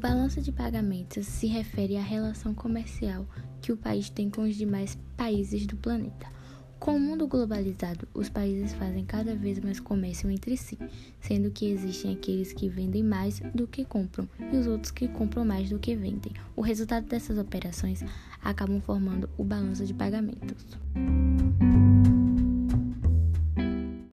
balanço de pagamentos se refere à relação comercial que o país tem com os demais países do planeta. Com o mundo globalizado, os países fazem cada vez mais comércio entre si, sendo que existem aqueles que vendem mais do que compram e os outros que compram mais do que vendem. O resultado dessas operações acabam formando o balanço de pagamentos.